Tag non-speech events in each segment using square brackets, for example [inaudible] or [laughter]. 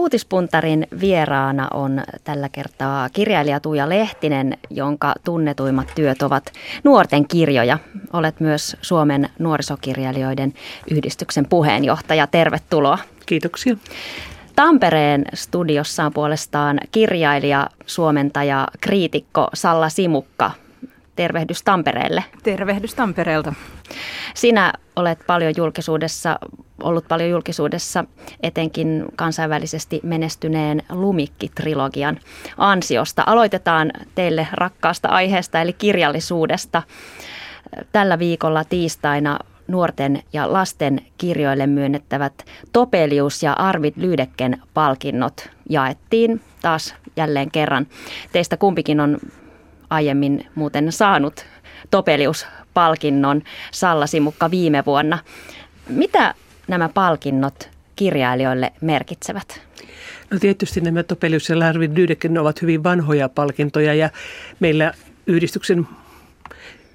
Uutispuntarin vieraana on tällä kertaa kirjailija Tuija Lehtinen, jonka tunnetuimmat työt ovat nuorten kirjoja. Olet myös Suomen nuorisokirjailijoiden yhdistyksen puheenjohtaja. Tervetuloa. Kiitoksia. Tampereen studiossa on puolestaan kirjailija, suomentaja, kriitikko Salla Simukka. Tervehdys Tampereelle. Tervehdys Tampereelta. Sinä olet paljon julkisuudessa, ollut paljon julkisuudessa etenkin kansainvälisesti menestyneen Lumikki-trilogian ansiosta. Aloitetaan teille rakkaasta aiheesta eli kirjallisuudesta. Tällä viikolla tiistaina nuorten ja lasten kirjoille myönnettävät Topelius ja Arvid Lyydekken palkinnot jaettiin taas jälleen kerran. Teistä kumpikin on aiemmin muuten saanut Topelius-palkinnon Salla Simukka viime vuonna. Mitä nämä palkinnot kirjailijoille merkitsevät? No tietysti nämä Topelius ja Larvin Lydecken ovat hyvin vanhoja palkintoja ja meillä yhdistyksen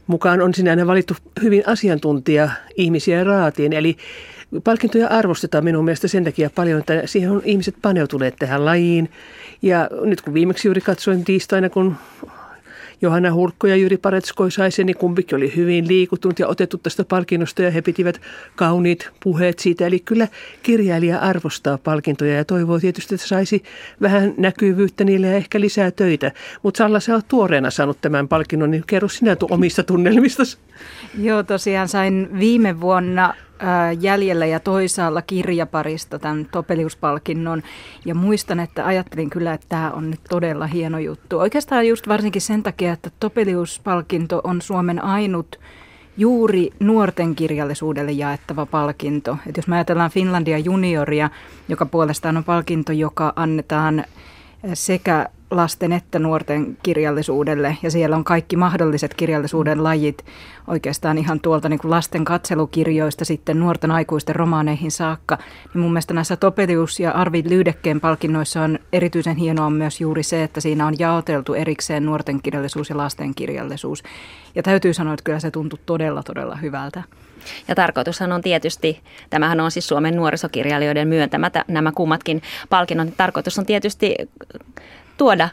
mukaan on sinä aina valittu hyvin asiantuntija ihmisiä raatiin. Eli palkintoja arvostetaan minun mielestä sen takia paljon, että siihen on ihmiset paneutuneet tähän lajiin. Ja nyt kun viimeksi juuri katsoin tiistaina, kun Johanna Hulkko ja Jyri Paretskoi sai sen, niin kumpikin oli hyvin liikuttunut ja otettu tästä palkinnosta ja he pitivät kauniit puheet siitä. Eli kyllä kirjailija arvostaa palkintoja ja toivoo tietysti, että saisi vähän näkyvyyttä niille ja ehkä lisää töitä. Mutta Salla, sä oot tuoreena saanut tämän palkinnon, niin kerro sinä omista tunnelmistasi. Joo, tosiaan sain viime vuonna jäljellä ja toisaalla kirjaparista tämän Topeliuspalkinnon. Ja muistan, että ajattelin kyllä, että tämä on nyt todella hieno juttu. Oikeastaan just varsinkin sen takia, että Topeliuspalkinto on Suomen ainut juuri nuorten kirjallisuudelle jaettava palkinto. Et jos me ajatellaan Finlandia junioria, joka puolestaan on palkinto, joka annetaan sekä lasten että nuorten kirjallisuudelle ja siellä on kaikki mahdolliset kirjallisuuden lajit oikeastaan ihan tuolta niin kuin lasten katselukirjoista sitten nuorten aikuisten romaaneihin saakka. Niin mun mielestä näissä Topelius ja Arvid Lyydekkeen palkinnoissa on erityisen hienoa myös juuri se, että siinä on jaoteltu erikseen nuorten kirjallisuus ja lasten kirjallisuus. Ja täytyy sanoa, että kyllä se tuntuu todella, todella hyvältä. Ja tarkoitushan on tietysti, tämähän on siis Suomen nuorisokirjailijoiden myöntämätä nämä kummatkin palkinnot. Tarkoitus on tietysti tuoda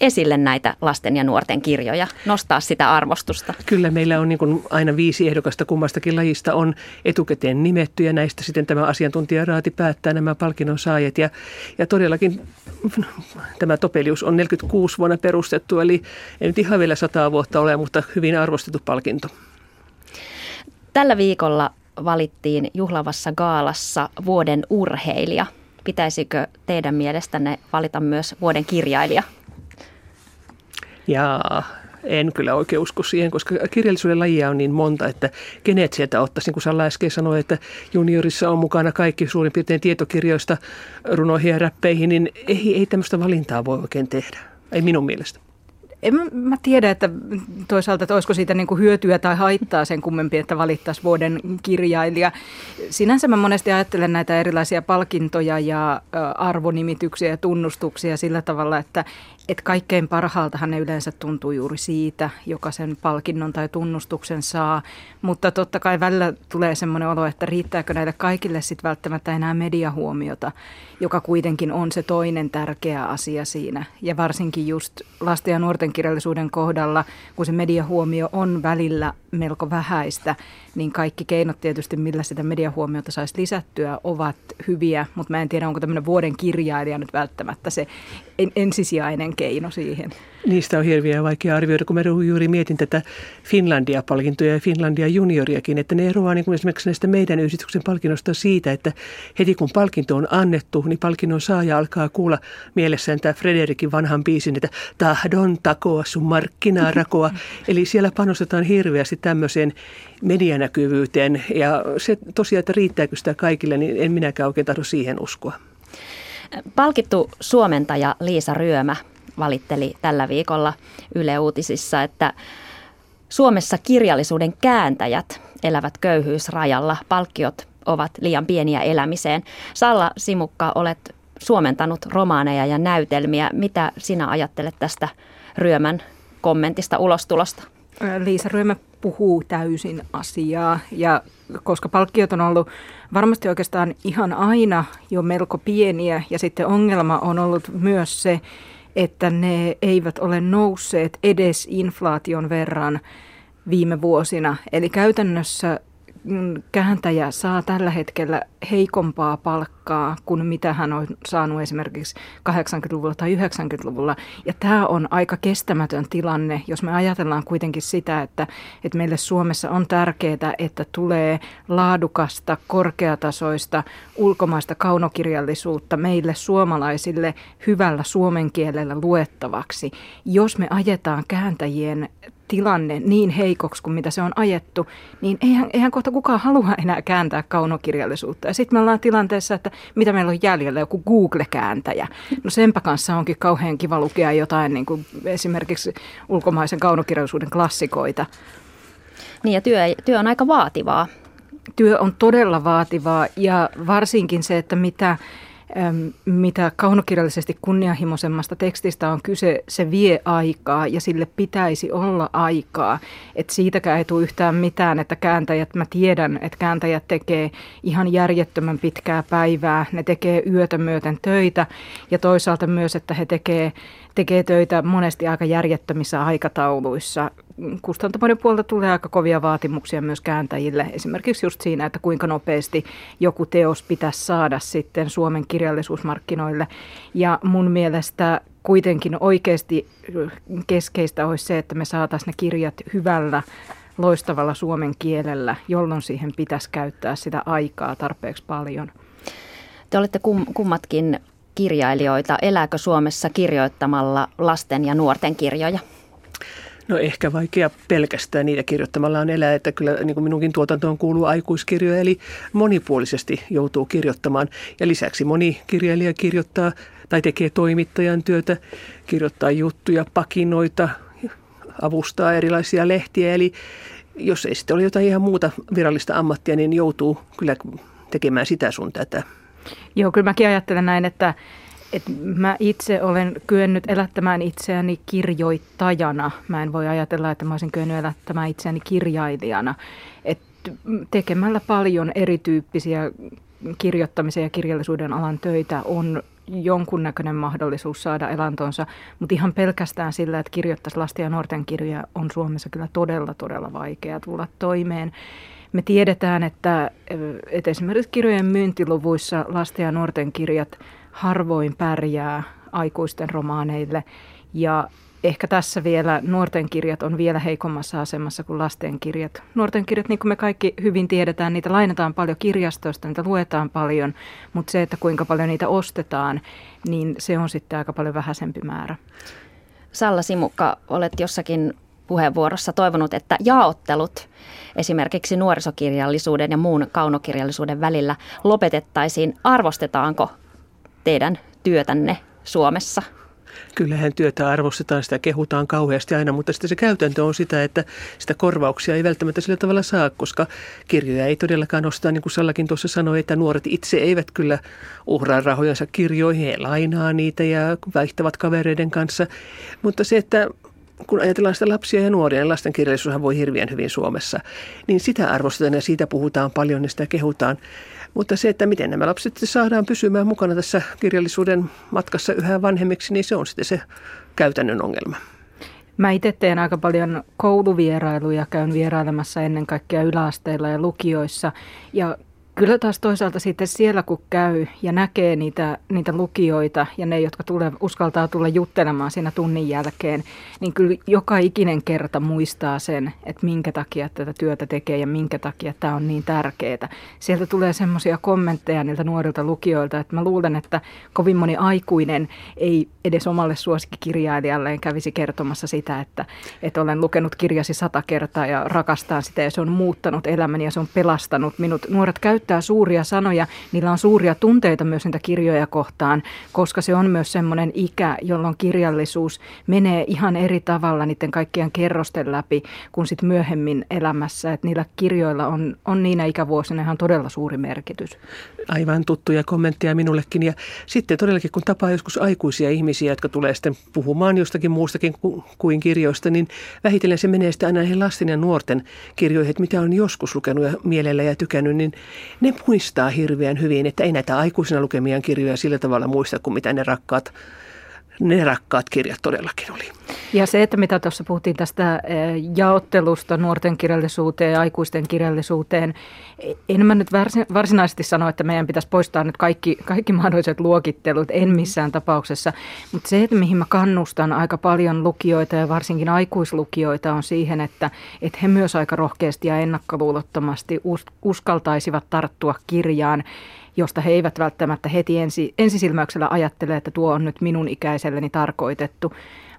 esille näitä lasten ja nuorten kirjoja, nostaa sitä arvostusta? Kyllä meillä on niin aina viisi ehdokasta kummastakin lajista on etukäteen nimetty ja näistä sitten tämä asiantuntijaraati päättää nämä palkinnon saajat. Ja, ja todellakin tämä Topelius on 46 vuonna perustettu, eli ei nyt ihan vielä sataa vuotta ole, mutta hyvin arvostettu palkinto. Tällä viikolla valittiin juhlavassa gaalassa vuoden urheilija. Pitäisikö teidän mielestänne valita myös vuoden kirjailija? Ja en kyllä oikein usko siihen, koska kirjallisuuden lajia on niin monta, että kenet sieltä ottaisi. Niin kuin Salla äsken sanoi, että juniorissa on mukana kaikki suurin piirtein tietokirjoista runoihin ja räppeihin, niin ei, ei tämmöistä valintaa voi oikein tehdä. Ei minun mielestä. En mä tiedä, että toisaalta, että olisiko siitä niin kuin hyötyä tai haittaa sen kummempi, että valittaisi vuoden kirjailija. Sinänsä mä monesti ajattelen näitä erilaisia palkintoja ja arvonimityksiä ja tunnustuksia sillä tavalla, että, että kaikkein parhaaltahan ne yleensä tuntuu juuri siitä, joka sen palkinnon tai tunnustuksen saa. Mutta totta kai välillä tulee semmoinen olo, että riittääkö näille kaikille sitten välttämättä enää mediahuomiota, joka kuitenkin on se toinen tärkeä asia siinä. Ja varsinkin just lasten ja nuorten kirjallisuuden kohdalla, kun se mediahuomio on välillä melko vähäistä, niin kaikki keinot tietysti, millä sitä mediahuomiota saisi lisättyä, ovat hyviä, mutta mä en tiedä, onko tämmöinen vuoden kirjailija nyt välttämättä se ensisijainen keino siihen. Niistä on hirveän vaikea arvioida, kun mä juuri mietin tätä Finlandia-palkintoja ja Finlandia junioriakin, että ne eroaa niin kuin esimerkiksi näistä meidän yhdistyksen palkinnosta siitä, että heti kun palkinto on annettu, niin palkinnon saaja alkaa kuulla mielessään tämä Frederikin vanhan biisin, että tahdon takoa sun markkinaa rakoa. [laughs] Eli siellä panostetaan hirveästi tämmöiseen medianäkyvyyteen ja se tosiaan, että riittääkö sitä kaikille, niin en minäkään oikein tahdo siihen uskoa. Palkittu suomentaja Liisa Ryömä valitteli tällä viikolla Yle Uutisissa, että Suomessa kirjallisuuden kääntäjät elävät köyhyysrajalla. Palkkiot ovat liian pieniä elämiseen. Salla Simukka, olet suomentanut romaaneja ja näytelmiä. Mitä sinä ajattelet tästä Ryömän kommentista ulostulosta? Liisa Ryömä puhuu täysin asiaa ja koska palkkiot on ollut varmasti oikeastaan ihan aina jo melko pieniä ja sitten ongelma on ollut myös se, että ne eivät ole nousseet edes inflaation verran viime vuosina. Eli käytännössä kääntäjä saa tällä hetkellä heikompaa palkkaa kuin mitä hän on saanut esimerkiksi 80-luvulla tai 90-luvulla. Ja tämä on aika kestämätön tilanne, jos me ajatellaan kuitenkin sitä, että, että meille Suomessa on tärkeää, että tulee laadukasta, korkeatasoista ulkomaista kaunokirjallisuutta meille suomalaisille hyvällä suomen kielellä luettavaksi. Jos me ajetaan kääntäjien tilanne niin heikoksi kuin mitä se on ajettu, niin eihän, eihän kohta kukaan halua enää kääntää kaunokirjallisuutta. Ja sitten me ollaan tilanteessa, että mitä meillä on jäljellä, joku Google-kääntäjä. No senpä kanssa onkin kauhean kiva lukea jotain niin kuin esimerkiksi ulkomaisen kaunokirjallisuuden klassikoita. Niin ja työ, työ on aika vaativaa. Työ on todella vaativaa ja varsinkin se, että mitä mitä kaunokirjallisesti kunnianhimoisemmasta tekstistä on kyse, se vie aikaa ja sille pitäisi olla aikaa. Että siitäkään ei tule yhtään mitään, että kääntäjät, mä tiedän, että kääntäjät tekee ihan järjettömän pitkää päivää, ne tekee yötä myöten töitä ja toisaalta myös, että he tekee, tekee töitä monesti aika järjettömissä aikatauluissa kustantamoiden puolelta tulee aika kovia vaatimuksia myös kääntäjille. Esimerkiksi just siinä, että kuinka nopeasti joku teos pitäisi saada sitten Suomen kirjallisuusmarkkinoille. Ja mun mielestä kuitenkin oikeasti keskeistä olisi se, että me saataisiin ne kirjat hyvällä loistavalla suomen kielellä, jolloin siihen pitäisi käyttää sitä aikaa tarpeeksi paljon. Te olette kum, kummatkin kirjailijoita. Elääkö Suomessa kirjoittamalla lasten ja nuorten kirjoja? No ehkä vaikea pelkästään niitä kirjoittamalla on elää, että kyllä niin kuin minunkin tuotantoon kuuluu aikuiskirjoja, eli monipuolisesti joutuu kirjoittamaan. Ja lisäksi moni kirjailija kirjoittaa tai tekee toimittajan työtä, kirjoittaa juttuja, pakinoita, avustaa erilaisia lehtiä. Eli jos ei sitten ole jotain ihan muuta virallista ammattia, niin joutuu kyllä tekemään sitä sun tätä. Joo, kyllä mäkin ajattelen näin, että et mä itse olen kyennyt elättämään itseäni kirjoittajana. Mä en voi ajatella, että mä olisin kyennyt elättämään itseäni kirjailijana. Et tekemällä paljon erityyppisiä kirjoittamisen ja kirjallisuuden alan töitä on jonkunnäköinen mahdollisuus saada elantonsa, mutta ihan pelkästään sillä, että kirjoittaisi lasten ja nuorten kirjoja on Suomessa kyllä todella, todella vaikea tulla toimeen. Me tiedetään, että, että esimerkiksi kirjojen myyntiluvuissa lasten ja nuorten kirjat harvoin pärjää aikuisten romaaneille ja ehkä tässä vielä nuorten kirjat on vielä heikommassa asemassa kuin lasten kirjat. Nuorten kirjat, niin kuin me kaikki hyvin tiedetään, niitä lainataan paljon kirjastoista, niitä luetaan paljon, mutta se, että kuinka paljon niitä ostetaan, niin se on sitten aika paljon vähäisempi määrä. Salla Simukka, olet jossakin puheenvuorossa toivonut, että jaottelut esimerkiksi nuorisokirjallisuuden ja muun kaunokirjallisuuden välillä lopetettaisiin. Arvostetaanko teidän työtänne Suomessa? Kyllähän työtä arvostetaan, sitä kehutaan kauheasti aina, mutta sitten se käytäntö on sitä, että sitä korvauksia ei välttämättä sillä tavalla saa, koska kirjoja ei todellakaan osteta, niin kuin Sallakin tuossa sanoi, että nuoret itse eivät kyllä uhraa rahojansa kirjoihin, he lainaa niitä ja vaihtavat kavereiden kanssa. Mutta se, että kun ajatellaan sitä lapsia ja nuoria, niin lasten kirjallisuushan voi hirveän hyvin Suomessa, niin sitä arvostetaan ja siitä puhutaan paljon ja sitä kehutaan. Mutta se, että miten nämä lapset saadaan pysymään mukana tässä kirjallisuuden matkassa yhä vanhemmiksi, niin se on sitten se käytännön ongelma. Mä itse teen aika paljon kouluvierailuja, käyn vierailemassa ennen kaikkea yläasteilla ja lukioissa. Ja Kyllä taas toisaalta sitten siellä, kun käy ja näkee niitä, niitä lukijoita ja ne, jotka tulee, uskaltaa tulla juttelemaan siinä tunnin jälkeen, niin kyllä joka ikinen kerta muistaa sen, että minkä takia tätä työtä tekee ja minkä takia tämä on niin tärkeää. Sieltä tulee semmoisia kommentteja niiltä nuorilta lukijoilta, että mä luulen, että kovin moni aikuinen ei edes omalle suosikkikirjailijalleen kävisi kertomassa sitä, että, että olen lukenut kirjasi sata kertaa ja rakastan sitä ja se on muuttanut elämäni ja se on pelastanut minut. Nuoret käyttävät käyttää suuria sanoja, niillä on suuria tunteita myös niitä kirjoja kohtaan, koska se on myös semmoinen ikä, jolloin kirjallisuus menee ihan eri tavalla niiden kaikkien kerrosten läpi kuin sitten myöhemmin elämässä. Että niillä kirjoilla on, on niinä ikävuosina ihan todella suuri merkitys. Aivan tuttuja kommentteja minullekin. Ja sitten todellakin, kun tapaa joskus aikuisia ihmisiä, jotka tulee sitten puhumaan jostakin muustakin kuin kirjoista, niin vähitellen se menee sitten aina näihin lasten ja nuorten kirjoihin, että mitä on joskus lukenut ja mielellä ja tykännyt, niin ne muistaa hirveän hyvin, että ei näitä aikuisena lukemia kirjoja sillä tavalla muista kuin mitä ne rakkaat ne rakkaat kirjat todellakin oli. Ja se, että mitä tuossa puhuttiin tästä eh, jaottelusta nuorten kirjallisuuteen ja aikuisten kirjallisuuteen, en mä nyt varsinaisesti sano, että meidän pitäisi poistaa nyt kaikki, kaikki mahdolliset luokittelut, en missään tapauksessa. Mutta se, että mihin mä kannustan aika paljon lukijoita ja varsinkin aikuislukijoita on siihen, että, että he myös aika rohkeasti ja ennakkoluulottomasti uskaltaisivat tarttua kirjaan josta he eivät välttämättä heti ensi, ensisilmäyksellä ajattele, että tuo on nyt minun ikäiselleni tarkoitettu.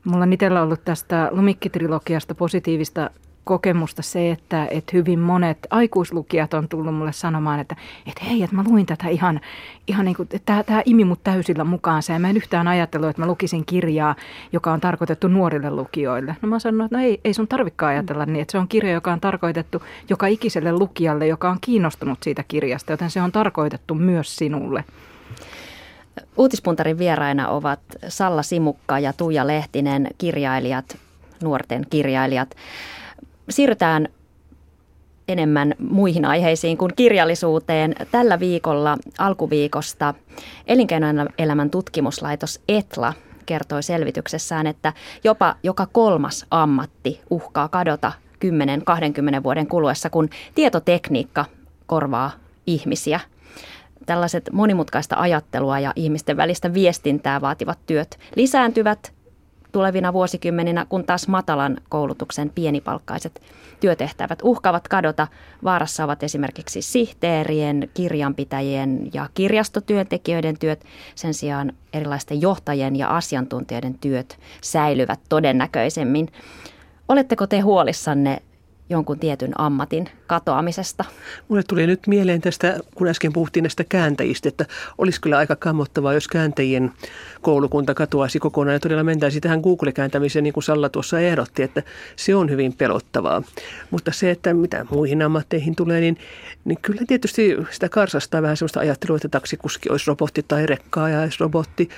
Mulla on itsellä ollut tästä Lumikkitrilogiasta positiivista kokemusta se, että, että hyvin monet aikuislukijat on tullut mulle sanomaan, että, että hei, että mä luin tätä ihan, ihan niin kuin, että tämä imi mut täysillä mukaansa ja mä en yhtään ajatellut, että mä lukisin kirjaa, joka on tarkoitettu nuorille lukijoille. No mä sanoin, että no ei, ei sun tarvikaan ajatella niin, että se on kirja, joka on tarkoitettu joka ikiselle lukijalle, joka on kiinnostunut siitä kirjasta, joten se on tarkoitettu myös sinulle. Uutispuntarin vieraina ovat Salla Simukka ja Tuija Lehtinen, kirjailijat, nuorten kirjailijat siirrytään enemmän muihin aiheisiin kuin kirjallisuuteen. Tällä viikolla alkuviikosta elinkeinoelämän tutkimuslaitos ETLA kertoi selvityksessään, että jopa joka kolmas ammatti uhkaa kadota 10-20 vuoden kuluessa, kun tietotekniikka korvaa ihmisiä. Tällaiset monimutkaista ajattelua ja ihmisten välistä viestintää vaativat työt lisääntyvät tulevina vuosikymmeninä, kun taas matalan koulutuksen pienipalkkaiset työtehtävät uhkaavat kadota. Vaarassa ovat esimerkiksi sihteerien, kirjanpitäjien ja kirjastotyöntekijöiden työt. Sen sijaan erilaisten johtajien ja asiantuntijoiden työt säilyvät todennäköisemmin. Oletteko te huolissanne jonkun tietyn ammatin katoamisesta. Mulle tuli nyt mieleen tästä, kun äsken puhuttiin näistä kääntäjistä, että olisi kyllä aika kammottavaa, jos kääntäjien koulukunta katoaisi kokonaan ja todella mentäisi tähän Google-kääntämiseen, niin kuin Salla tuossa ehdotti, että se on hyvin pelottavaa. Mutta se, että mitä muihin ammatteihin tulee, niin, niin kyllä tietysti sitä karsastaa vähän sellaista ajattelua, että taksikuski olisi robotti tai rekkaaja olisi robotti.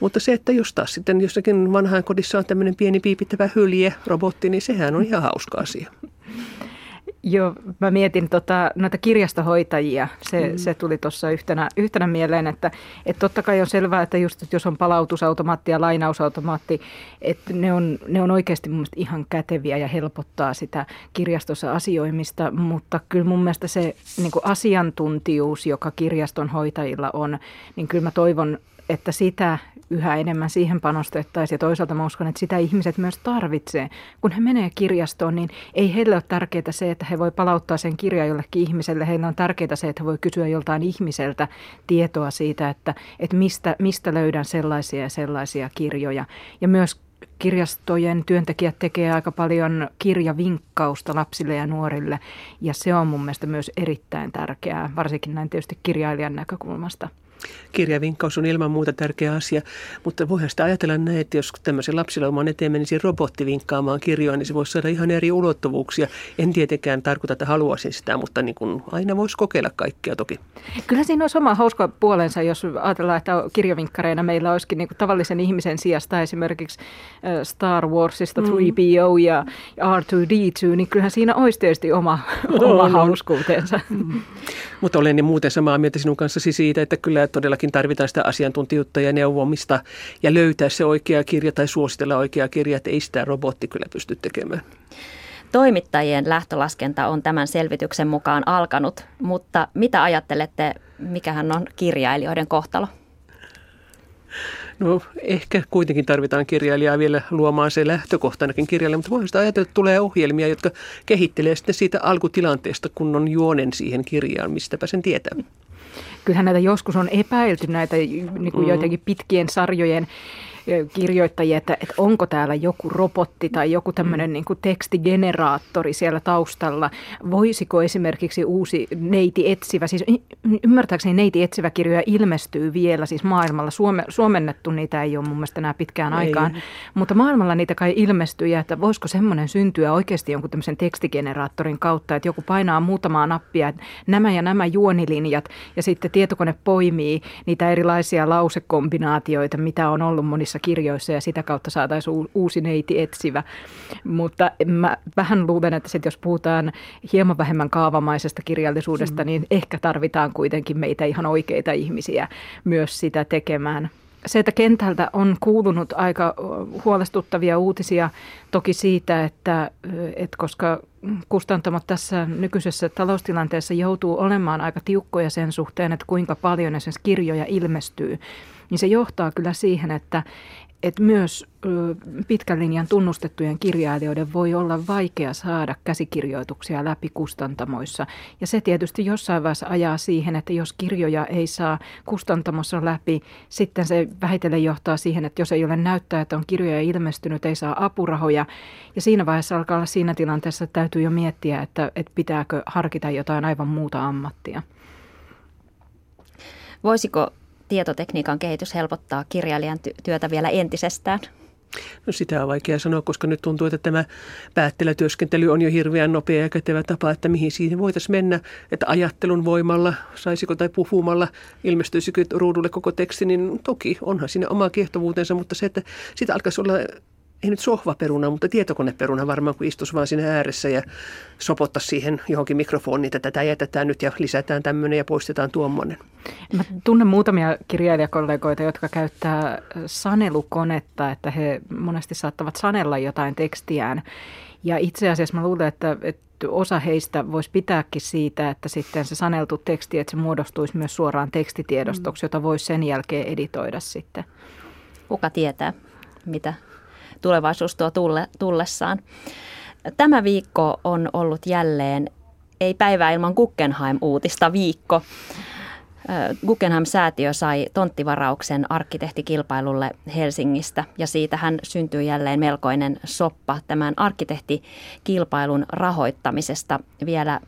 Mutta se, että jos taas sitten jossakin vanhaan kodissa on tämmöinen pieni piipittävä hylje robotti, niin sehän on ihan hauska asia. Joo, mä mietin tota, noita kirjastohoitajia. Se, mm. se tuli tuossa yhtenä, yhtenä mieleen, että, että totta kai on selvää, että just että jos on palautusautomaatti ja lainausautomaatti, että ne on, ne on oikeasti mun ihan käteviä ja helpottaa sitä kirjastossa asioimista, mutta kyllä mun mielestä se niin asiantuntijuus, joka kirjaston hoitajilla on, niin kyllä mä toivon, että sitä yhä enemmän siihen panostettaisiin. Ja toisaalta mä uskon, että sitä ihmiset myös tarvitsee. Kun he menee kirjastoon, niin ei heille ole tärkeää se, että he voi palauttaa sen kirjan jollekin ihmiselle. Heille on tärkeää se, että he voi kysyä joltain ihmiseltä tietoa siitä, että, että mistä, mistä löydän sellaisia ja sellaisia kirjoja. Ja myös kirjastojen työntekijät tekee aika paljon kirjavinkkausta lapsille ja nuorille, ja se on mun mielestä myös erittäin tärkeää, varsinkin näin tietysti kirjailijan näkökulmasta. Kirjavinkkaus on ilman muuta tärkeä asia, mutta voihan sitä ajatella näin, että jos tämmöisen lapsilauman eteen menisi robotti vinkkaamaan kirjoa, niin se voisi saada ihan eri ulottuvuuksia. En tietenkään tarkoita, että haluaisin sitä, mutta niin kuin aina voisi kokeilla kaikkea toki. Kyllä siinä on oma hauska puolensa, jos ajatellaan, että kirjavinkkareina meillä olisikin niin kuin tavallisen ihmisen sijasta esimerkiksi Star Warsista 3PO mm. ja R2D2, niin kyllähän siinä olisi tietysti oma, oma hauskuutensa. Mm. Mutta olen niin muuten samaa mieltä sinun kanssasi siitä, että kyllä todellakin tarvitaan sitä asiantuntijuutta ja neuvomista ja löytää se oikea kirja tai suositella oikea kirja, että ei sitä robotti kyllä pysty tekemään. Toimittajien lähtölaskenta on tämän selvityksen mukaan alkanut, mutta mitä ajattelette, mikähän on kirjailijoiden kohtalo? No ehkä kuitenkin tarvitaan kirjailijaa vielä luomaan se lähtökohtanakin kirjalle, mutta voisi ajatella, että tulee ohjelmia, jotka kehittelee sitten siitä alkutilanteesta, kun on juonen siihen kirjaan, mistäpä sen tietää kyllähän näitä joskus on epäilty näitä niin kuin mm. joitakin pitkien sarjojen kirjoittajia, että, että onko täällä joku robotti tai joku tämmöinen mm. niin kuin tekstigeneraattori siellä taustalla. Voisiko esimerkiksi uusi neiti etsivä, siis ymmärtääkseni neiti etsivä kirjoja ilmestyy vielä siis maailmalla. Suome, suomennettu niitä ei ole mun mielestä enää pitkään ei. aikaan, mutta maailmalla niitä kai ilmestyy ja että voisiko semmoinen syntyä oikeasti jonkun tämmöisen tekstigeneraattorin kautta, että joku painaa muutamaa nappia, että nämä ja nämä juonilinjat ja sitten tietokone poimii niitä erilaisia lausekombinaatioita, mitä on ollut monissa kirjoissa ja sitä kautta saataisiin uusi neiti etsivä. Mutta mä vähän luulen, että sit jos puhutaan hieman vähemmän kaavamaisesta kirjallisuudesta, mm. niin ehkä tarvitaan kuitenkin meitä ihan oikeita ihmisiä myös sitä tekemään se, että kentältä on kuulunut aika huolestuttavia uutisia toki siitä, että, että koska kustantamot tässä nykyisessä taloustilanteessa joutuu olemaan aika tiukkoja sen suhteen, että kuinka paljon esimerkiksi kirjoja ilmestyy, niin se johtaa kyllä siihen, että, että myös pitkän linjan tunnustettujen kirjailijoiden voi olla vaikea saada käsikirjoituksia läpi kustantamoissa. Ja se tietysti jossain vaiheessa ajaa siihen, että jos kirjoja ei saa kustantamossa läpi, sitten se vähitellen johtaa siihen, että jos ei ole näyttää, että on kirjoja ilmestynyt, ei saa apurahoja. Ja siinä vaiheessa alkaa olla siinä tilanteessa, että täytyy jo miettiä, että, että pitääkö harkita jotain aivan muuta ammattia. Voisiko tietotekniikan kehitys helpottaa kirjailijan työtä vielä entisestään? No sitä on vaikea sanoa, koska nyt tuntuu, että tämä päättelytyöskentely on jo hirveän nopea ja kätevä tapa, että mihin siihen voitaisiin mennä. Että ajattelun voimalla, saisiko tai puhumalla, ilmestyisikö ruudulle koko teksti, niin toki onhan siinä oma kiehtovuutensa, mutta se, että sitä alkaisi olla ei nyt sohvaperuna, mutta tietokoneperuna varmaan, kun istuisi vaan siinä ääressä ja sopottaa siihen johonkin mikrofoniin, että tätä jätetään nyt ja lisätään tämmöinen ja poistetaan tuommoinen. Mä tunnen muutamia kirjailijakollegoita, jotka käyttää sanelukonetta, että he monesti saattavat sanella jotain tekstiään. Ja itse asiassa mä luulen, että, että osa heistä voisi pitääkin siitä, että sitten se saneltu teksti, että se muodostuisi myös suoraan tekstitiedostoksi, jota voisi sen jälkeen editoida sitten. Kuka tietää, mitä tulevaisuus tuo tulle, tullessaan. Tämä viikko on ollut jälleen ei päivää ilman Guggenheim-uutista viikko. Guggenheim-säätiö sai tonttivarauksen arkkitehtikilpailulle Helsingistä ja siitä hän syntyy jälleen melkoinen soppa tämän arkkitehtikilpailun rahoittamisesta. Vielä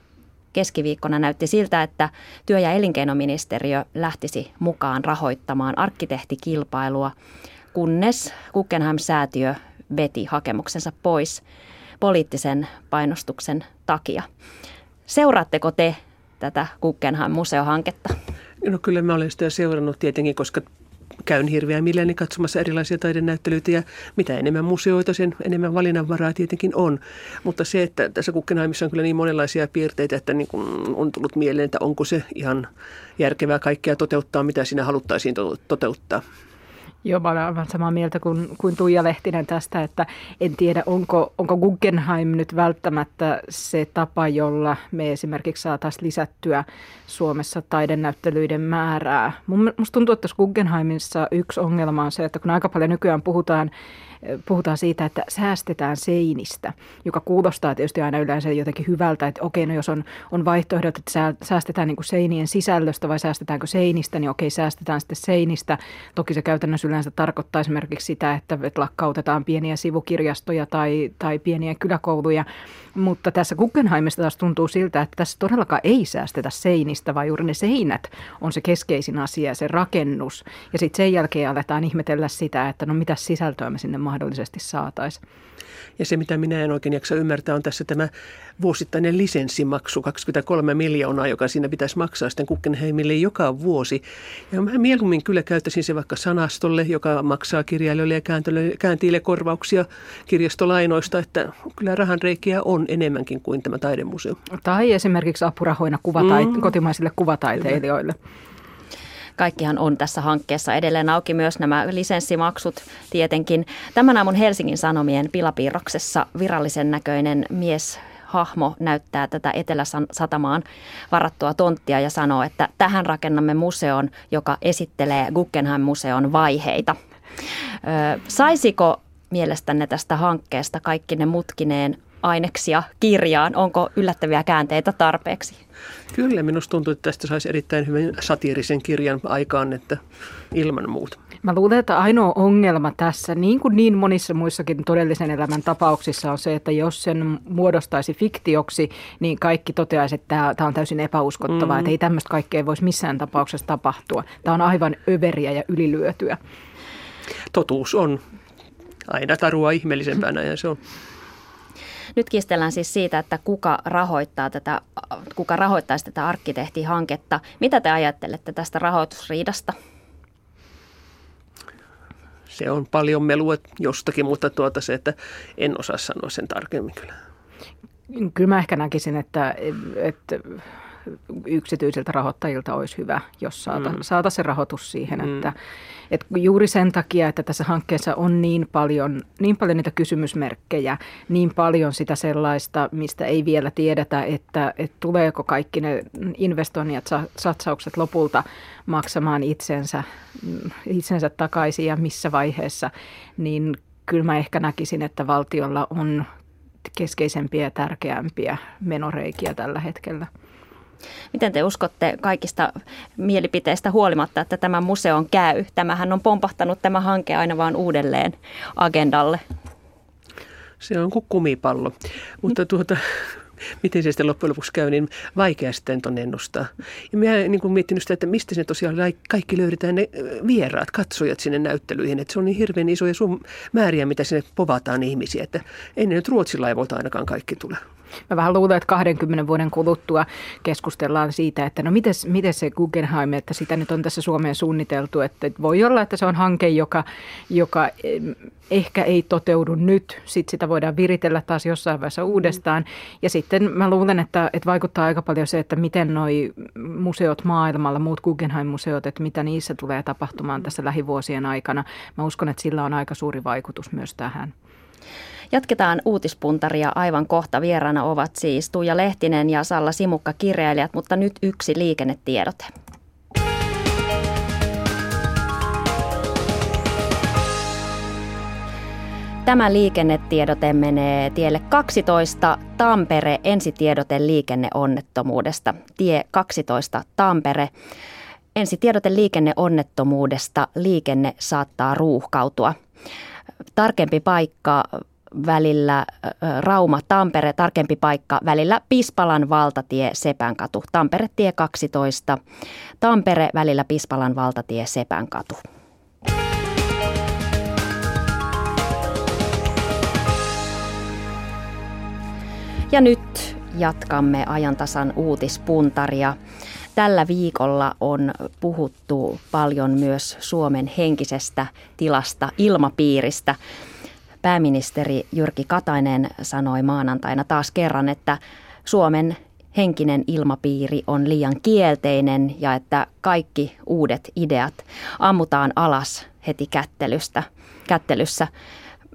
keskiviikkona näytti siltä, että työ- ja elinkeinoministeriö lähtisi mukaan rahoittamaan arkkitehtikilpailua kunnes Guggenheim-säätiö veti hakemuksensa pois poliittisen painostuksen takia. Seuraatteko te tätä Guggenheim-museohanketta? No kyllä mä olen sitä seurannut tietenkin, koska käyn hirveän mielelläni katsomassa erilaisia taidenäyttelyitä ja mitä enemmän museoita, sen enemmän valinnanvaraa tietenkin on. Mutta se, että tässä Guggenheimissa on kyllä niin monenlaisia piirteitä, että niin kuin on tullut mieleen, että onko se ihan järkevää kaikkea toteuttaa, mitä siinä haluttaisiin toteuttaa. Joo, mä olen aivan samaa mieltä kuin, kuin Tuija Lehtinen tästä, että en tiedä, onko, onko Guggenheim nyt välttämättä se tapa, jolla me esimerkiksi saataisiin lisättyä Suomessa taidenäyttelyiden määrää. Musta tuntuu, että Guggenheimissa yksi ongelma on se, että kun aika paljon nykyään puhutaan puhutaan siitä, että säästetään seinistä, joka kuulostaa tietysti aina yleensä jotenkin hyvältä, että okei, no jos on, on vaihtoehdot, että säästetään niin kuin seinien sisällöstä vai säästetäänkö seinistä, niin okei, säästetään sitten seinistä. Toki se käytännössä yleensä tarkoittaa esimerkiksi sitä, että lakkautetaan pieniä sivukirjastoja tai, tai pieniä kyläkouluja, mutta tässä Guggenheimista taas tuntuu siltä, että tässä todellakaan ei säästetä seinistä, vaan juuri ne seinät on se keskeisin asia, se rakennus. Ja sitten sen jälkeen aletaan ihmetellä sitä, että no mitä sisältöä me sinne mahdollisesti saataisiin. Ja se, mitä minä en oikein jaksa ymmärtää, on tässä tämä vuosittainen lisenssimaksu, 23 miljoonaa, joka siinä pitäisi maksaa sitten Kukkenheimille joka vuosi. Ja mä mieluummin kyllä käyttäisin se vaikka sanastolle, joka maksaa kirjailijoille ja kääntiille korvauksia kirjastolainoista, että kyllä rahanreikiä on enemmänkin kuin tämä taidemuseo. Tai esimerkiksi apurahoina kuvatai- mm. kotimaisille kuvataiteilijoille. Kyllä kaikkihan on tässä hankkeessa edelleen auki myös nämä lisenssimaksut tietenkin. Tämän aamun Helsingin Sanomien pilapiirroksessa virallisen näköinen mies hahmo näyttää tätä Etelä-Satamaan varattua tonttia ja sanoo, että tähän rakennamme museon, joka esittelee Guggenheim-museon vaiheita. Ö, saisiko mielestänne tästä hankkeesta kaikki ne mutkineen aineksia kirjaan. Onko yllättäviä käänteitä tarpeeksi? Kyllä, minusta tuntuu, että tästä saisi erittäin hyvin satiirisen kirjan aikaan, että ilman muuta. Mä luulen, että ainoa ongelma tässä, niin kuin niin monissa muissakin todellisen elämän tapauksissa, on se, että jos sen muodostaisi fiktioksi, niin kaikki toteaisi, että tämä on täysin epäuskottavaa, mm. että ei tämmöistä kaikkea voisi missään tapauksessa tapahtua. Tämä on aivan överiä ja ylilyötyä. Totuus on aina tarua ihmeellisempänä ja se on nyt kiistellään siis siitä, että kuka rahoittaa tätä, kuka rahoittaisi tätä arkkitehtihanketta. Mitä te ajattelette tästä rahoitusriidasta? Se on paljon melua jostakin, mutta tuota se, että en osaa sanoa sen tarkemmin kyllä. Kyllä mä ehkä näkisin, että, että yksityisiltä rahoittajilta olisi hyvä, jos saata, mm. saata se rahoitus siihen, mm. että, että juuri sen takia, että tässä hankkeessa on niin paljon, niin paljon niitä kysymysmerkkejä, niin paljon sitä sellaista, mistä ei vielä tiedetä, että, että tuleeko kaikki ne investoinnit, satsaukset lopulta maksamaan itsensä, itsensä takaisin ja missä vaiheessa, niin kyllä mä ehkä näkisin, että valtiolla on keskeisempiä ja tärkeämpiä menoreikiä tällä hetkellä. Miten te uskotte kaikista mielipiteistä huolimatta, että tämä museon käy? Tämähän on pompahtanut tämä hanke aina vaan uudelleen agendalle. Se on kuin kumipallo. Mutta tuota, miten se sitten loppujen lopuksi käy, niin vaikea sitten on ennustaa. Ja minä niin kuin miettinyt sitä, että mistä se tosiaan kaikki löydetään ne vieraat, katsojat sinne näyttelyihin. Että se on niin hirveän isoja sum, määriä, mitä sinne povataan ihmisiä, että ei ne nyt Ruotsin laivoilta ainakaan kaikki tule. Mä vähän luulen, että 20 vuoden kuluttua keskustellaan siitä, että no miten, miten se Guggenheim, että sitä nyt on tässä Suomeen suunniteltu, että voi olla, että se on hanke, joka, joka ehkä ei toteudu nyt, sitten sitä voidaan viritellä taas jossain vaiheessa uudestaan. Ja sitten mä luulen, että, että vaikuttaa aika paljon se, että miten noi museot maailmalla, muut Guggenheim-museot, että mitä niissä tulee tapahtumaan tässä lähivuosien aikana. Mä uskon, että sillä on aika suuri vaikutus myös tähän. Jatketaan uutispuntaria aivan kohta. Vieraana ovat siis Tuija Lehtinen ja Salla Simukka kirjailijat, mutta nyt yksi liikennetiedote. Tämä liikennetiedote menee tielle 12 Tampere ensitiedote liikenneonnettomuudesta. Tie 12 Tampere. Ensitiedote liikenneonnettomuudesta. Liikenne saattaa ruuhkautua. Tarkempi paikka välillä Rauma-Tampere, tarkempi paikka välillä Pispalan valtatie Sepänkatu. Tampere tie 12, Tampere välillä Pispalan valtatie Sepänkatu. Ja nyt jatkamme ajantasan uutispuntaria. Tällä viikolla on puhuttu paljon myös Suomen henkisestä tilasta, ilmapiiristä. Pääministeri Jyrki Katainen sanoi maanantaina taas kerran, että Suomen henkinen ilmapiiri on liian kielteinen ja että kaikki uudet ideat ammutaan alas heti kättelystä, kättelyssä.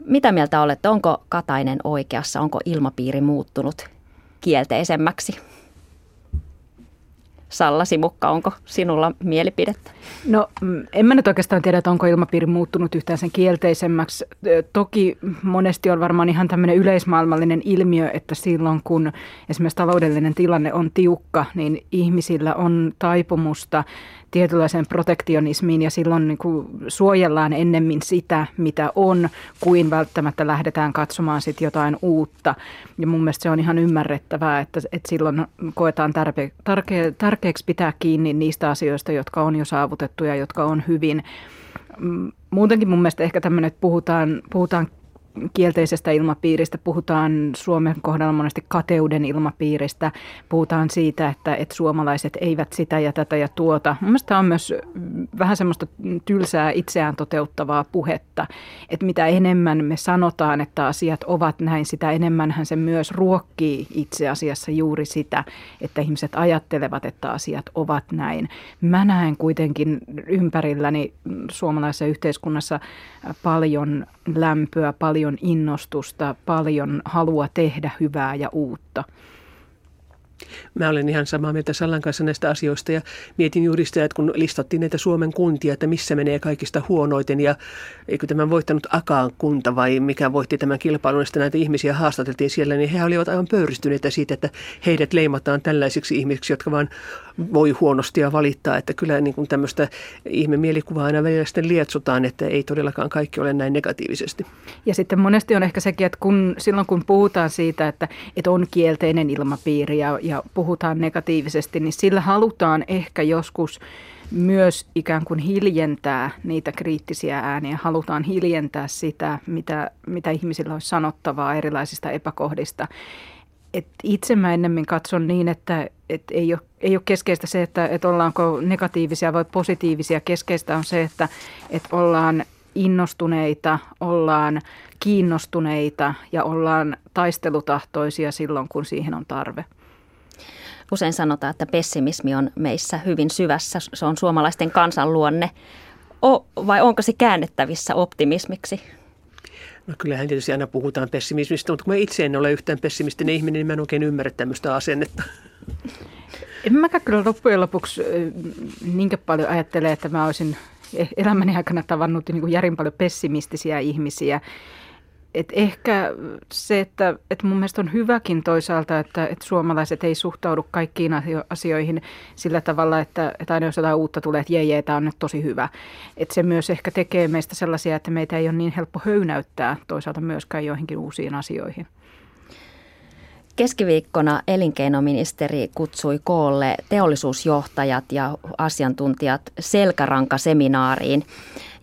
Mitä mieltä olette? Onko Katainen oikeassa? Onko ilmapiiri muuttunut kielteisemmäksi? Salla Simukka, onko sinulla mielipidettä? No mm, en mä nyt oikeastaan tiedä, että onko ilmapiiri muuttunut yhtään sen kielteisemmäksi. Toki monesti on varmaan ihan tämmöinen yleismaailmallinen ilmiö, että silloin kun esimerkiksi taloudellinen tilanne on tiukka, niin ihmisillä on taipumusta tietynlaiseen protektionismiin ja silloin niin kuin suojellaan ennemmin sitä, mitä on, kuin välttämättä lähdetään katsomaan sit jotain uutta. Ja mun mielestä se on ihan ymmärrettävää, että, että silloin koetaan tarpe, tarke, tärkeäksi pitää kiinni niistä asioista, jotka on jo saavutettu ja jotka on hyvin. Mm, muutenkin mun mielestä ehkä tämmöinen, että puhutaan, puhutaan kielteisestä ilmapiiristä, puhutaan Suomen kohdalla monesti kateuden ilmapiiristä, puhutaan siitä, että, että suomalaiset eivät sitä ja tätä ja tuota. Mielestäni on myös vähän semmoista tylsää itseään toteuttavaa puhetta, että mitä enemmän me sanotaan, että asiat ovat näin, sitä enemmän se myös ruokkii itse asiassa juuri sitä, että ihmiset ajattelevat, että asiat ovat näin. Mä näen kuitenkin ympärilläni suomalaisessa yhteiskunnassa paljon lämpöä, paljon innostusta, paljon halua tehdä hyvää ja uutta. Mä olen ihan samaa mieltä Sallan kanssa näistä asioista ja mietin juuri sitä, että kun listattiin näitä Suomen kuntia, että missä menee kaikista huonoiten ja eikö tämän voittanut Akaan kunta vai mikä voitti tämän kilpailun, ja näitä ihmisiä haastateltiin siellä, niin he olivat aivan pöyristyneitä siitä, että heidät leimataan tällaisiksi ihmisiksi, jotka vaan voi huonosti ja valittaa, että kyllä niin kuin tämmöistä ihmemielikuvaa aina välillä sitten lietsotaan, että ei todellakaan kaikki ole näin negatiivisesti. Ja sitten monesti on ehkä sekin, että kun, silloin kun puhutaan siitä, että, että on kielteinen ilmapiiri ja, ja puhutaan negatiivisesti, niin sillä halutaan ehkä joskus myös ikään kuin hiljentää niitä kriittisiä ääniä. Halutaan hiljentää sitä, mitä, mitä ihmisillä olisi sanottavaa erilaisista epäkohdista. Et itse mä ennemmin katson niin, että et ei, ole, ei ole keskeistä se, että et ollaanko negatiivisia vai positiivisia. Keskeistä on se, että et ollaan innostuneita, ollaan kiinnostuneita ja ollaan taistelutahtoisia silloin, kun siihen on tarve. Usein sanotaan, että pessimismi on meissä hyvin syvässä. Se on suomalaisten kansanluonne. O, vai onko se käännettävissä optimismiksi? No kyllähän tietysti aina puhutaan pessimismistä, mutta kun mä itse en ole yhtään pessimistinen ihminen, niin mä en oikein ymmärrä tämmöistä asennetta. En mäkään kyllä loppujen lopuksi niinkään paljon ajattele, että mä olisin e-, elämäni aikana tavannut niin kuin järin paljon pessimistisiä ihmisiä et ehkä se, että, että mun mielestä on hyväkin toisaalta, että, että suomalaiset ei suhtaudu kaikkiin asioihin sillä tavalla, että, että aina jos jotain uutta tulee, että jee, jee tämä on nyt tosi hyvä. Että se myös ehkä tekee meistä sellaisia, että meitä ei ole niin helppo höynäyttää toisaalta myöskään joihinkin uusiin asioihin. Keskiviikkona elinkeinoministeri kutsui koolle teollisuusjohtajat ja asiantuntijat selkärankaseminaariin.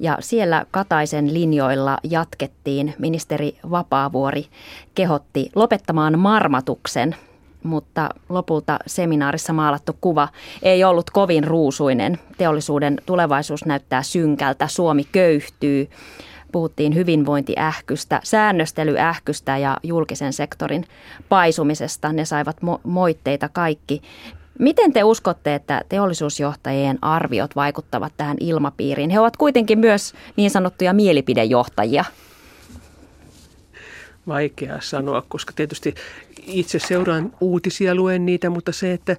Ja siellä Kataisen linjoilla jatkettiin. Ministeri Vapaavuori kehotti lopettamaan marmatuksen, mutta lopulta seminaarissa maalattu kuva ei ollut kovin ruusuinen. Teollisuuden tulevaisuus näyttää synkältä, Suomi köyhtyy puhuttiin hyvinvointiähkystä, säännöstelyähkystä ja julkisen sektorin paisumisesta. Ne saivat mo- moitteita kaikki. Miten te uskotte, että teollisuusjohtajien arviot vaikuttavat tähän ilmapiiriin? He ovat kuitenkin myös niin sanottuja mielipidejohtajia. Vaikea sanoa, koska tietysti itse seuraan uutisia, luen niitä, mutta se, että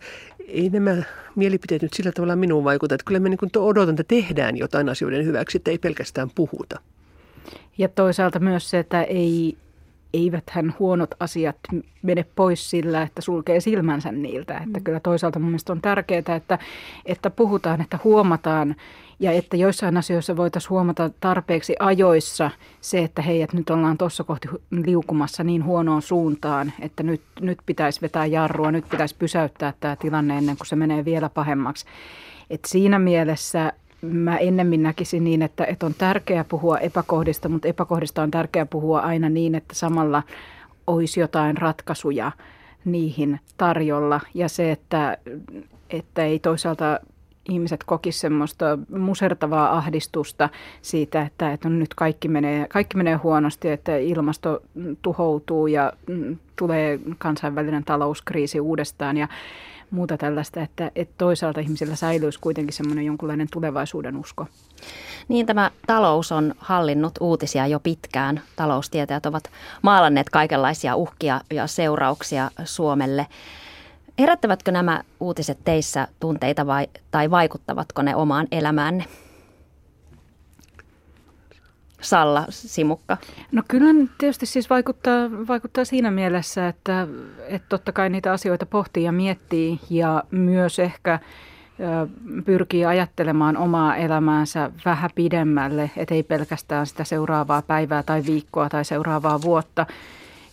ei nämä mielipiteet nyt sillä tavalla minuun vaikuta. Että kyllä mä niin odotan, että tehdään jotain asioiden hyväksi, että ei pelkästään puhuta. Ja toisaalta myös se, että ei, eiväthän huonot asiat mene pois sillä, että sulkee silmänsä niiltä. Että mm. kyllä toisaalta mun mielestä on tärkeää, että, että puhutaan, että huomataan ja että joissain asioissa voitaisiin huomata tarpeeksi ajoissa se, että hei, että nyt ollaan tuossa kohti liukumassa niin huonoon suuntaan, että nyt, nyt pitäisi vetää jarrua, nyt pitäisi pysäyttää tämä tilanne ennen kuin se menee vielä pahemmaksi. Et siinä mielessä mä ennemmin näkisin niin, että, että on tärkeää puhua epäkohdista, mutta epäkohdista on tärkeää puhua aina niin, että samalla olisi jotain ratkaisuja niihin tarjolla. Ja se, että, että ei toisaalta ihmiset kokisivat semmoista musertavaa ahdistusta siitä, että, että nyt kaikki menee, kaikki menee huonosti, että ilmasto tuhoutuu ja tulee kansainvälinen talouskriisi uudestaan ja muuta tällaista, että, että toisaalta ihmisillä säilyisi kuitenkin semmoinen jonkunlainen tulevaisuuden usko. Niin tämä talous on hallinnut uutisia jo pitkään. Taloustietäjät ovat maalanneet kaikenlaisia uhkia ja seurauksia Suomelle. Herättävätkö nämä uutiset teissä tunteita vai, tai vaikuttavatko ne omaan elämäänne? Salla Simukka? No kyllä tietysti siis vaikuttaa, vaikuttaa siinä mielessä, että, että totta kai niitä asioita pohtii ja miettii ja myös ehkä pyrkii ajattelemaan omaa elämäänsä vähän pidemmälle, ettei pelkästään sitä seuraavaa päivää tai viikkoa tai seuraavaa vuotta.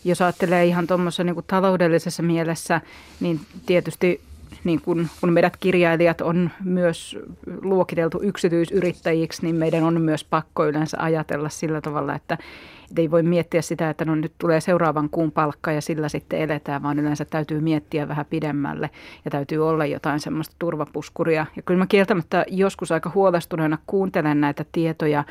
Jos ajattelee ihan tuommoisessa niin taloudellisessa mielessä, niin tietysti niin kun, kun meidät kirjailijat on myös luokiteltu yksityisyrittäjiksi, niin meidän on myös pakko yleensä ajatella sillä tavalla, että ei voi miettiä sitä, että no nyt tulee seuraavan kuun palkka ja sillä sitten eletään, vaan yleensä täytyy miettiä vähän pidemmälle ja täytyy olla jotain semmoista turvapuskuria. Ja kyllä mä kieltämättä joskus aika huolestuneena kuuntelen näitä tietoja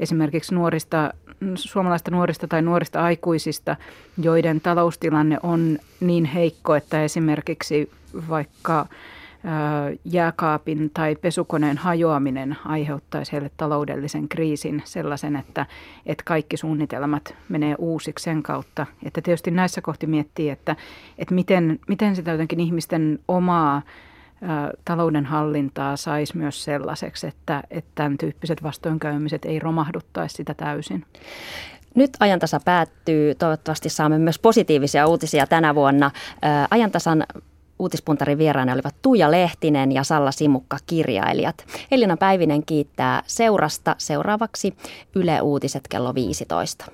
esimerkiksi nuorista, suomalaista nuorista tai nuorista aikuisista, joiden taloustilanne on niin heikko, että esimerkiksi vaikka jääkaapin tai pesukoneen hajoaminen aiheuttaisi heille taloudellisen kriisin sellaisen, että, että kaikki suunnitelmat menee uusiksi sen kautta. Että tietysti näissä kohti miettii, että, että miten, miten sitä jotenkin ihmisten omaa talouden hallintaa saisi myös sellaiseksi, että, että tämän tyyppiset vastoinkäymiset ei romahduttaisi sitä täysin. Nyt ajantasa päättyy. Toivottavasti saamme myös positiivisia uutisia tänä vuonna. Ajantasan uutispuntarin vieraana olivat Tuija Lehtinen ja Salla Simukka kirjailijat. Elina Päivinen kiittää seurasta. Seuraavaksi Yle Uutiset kello 15.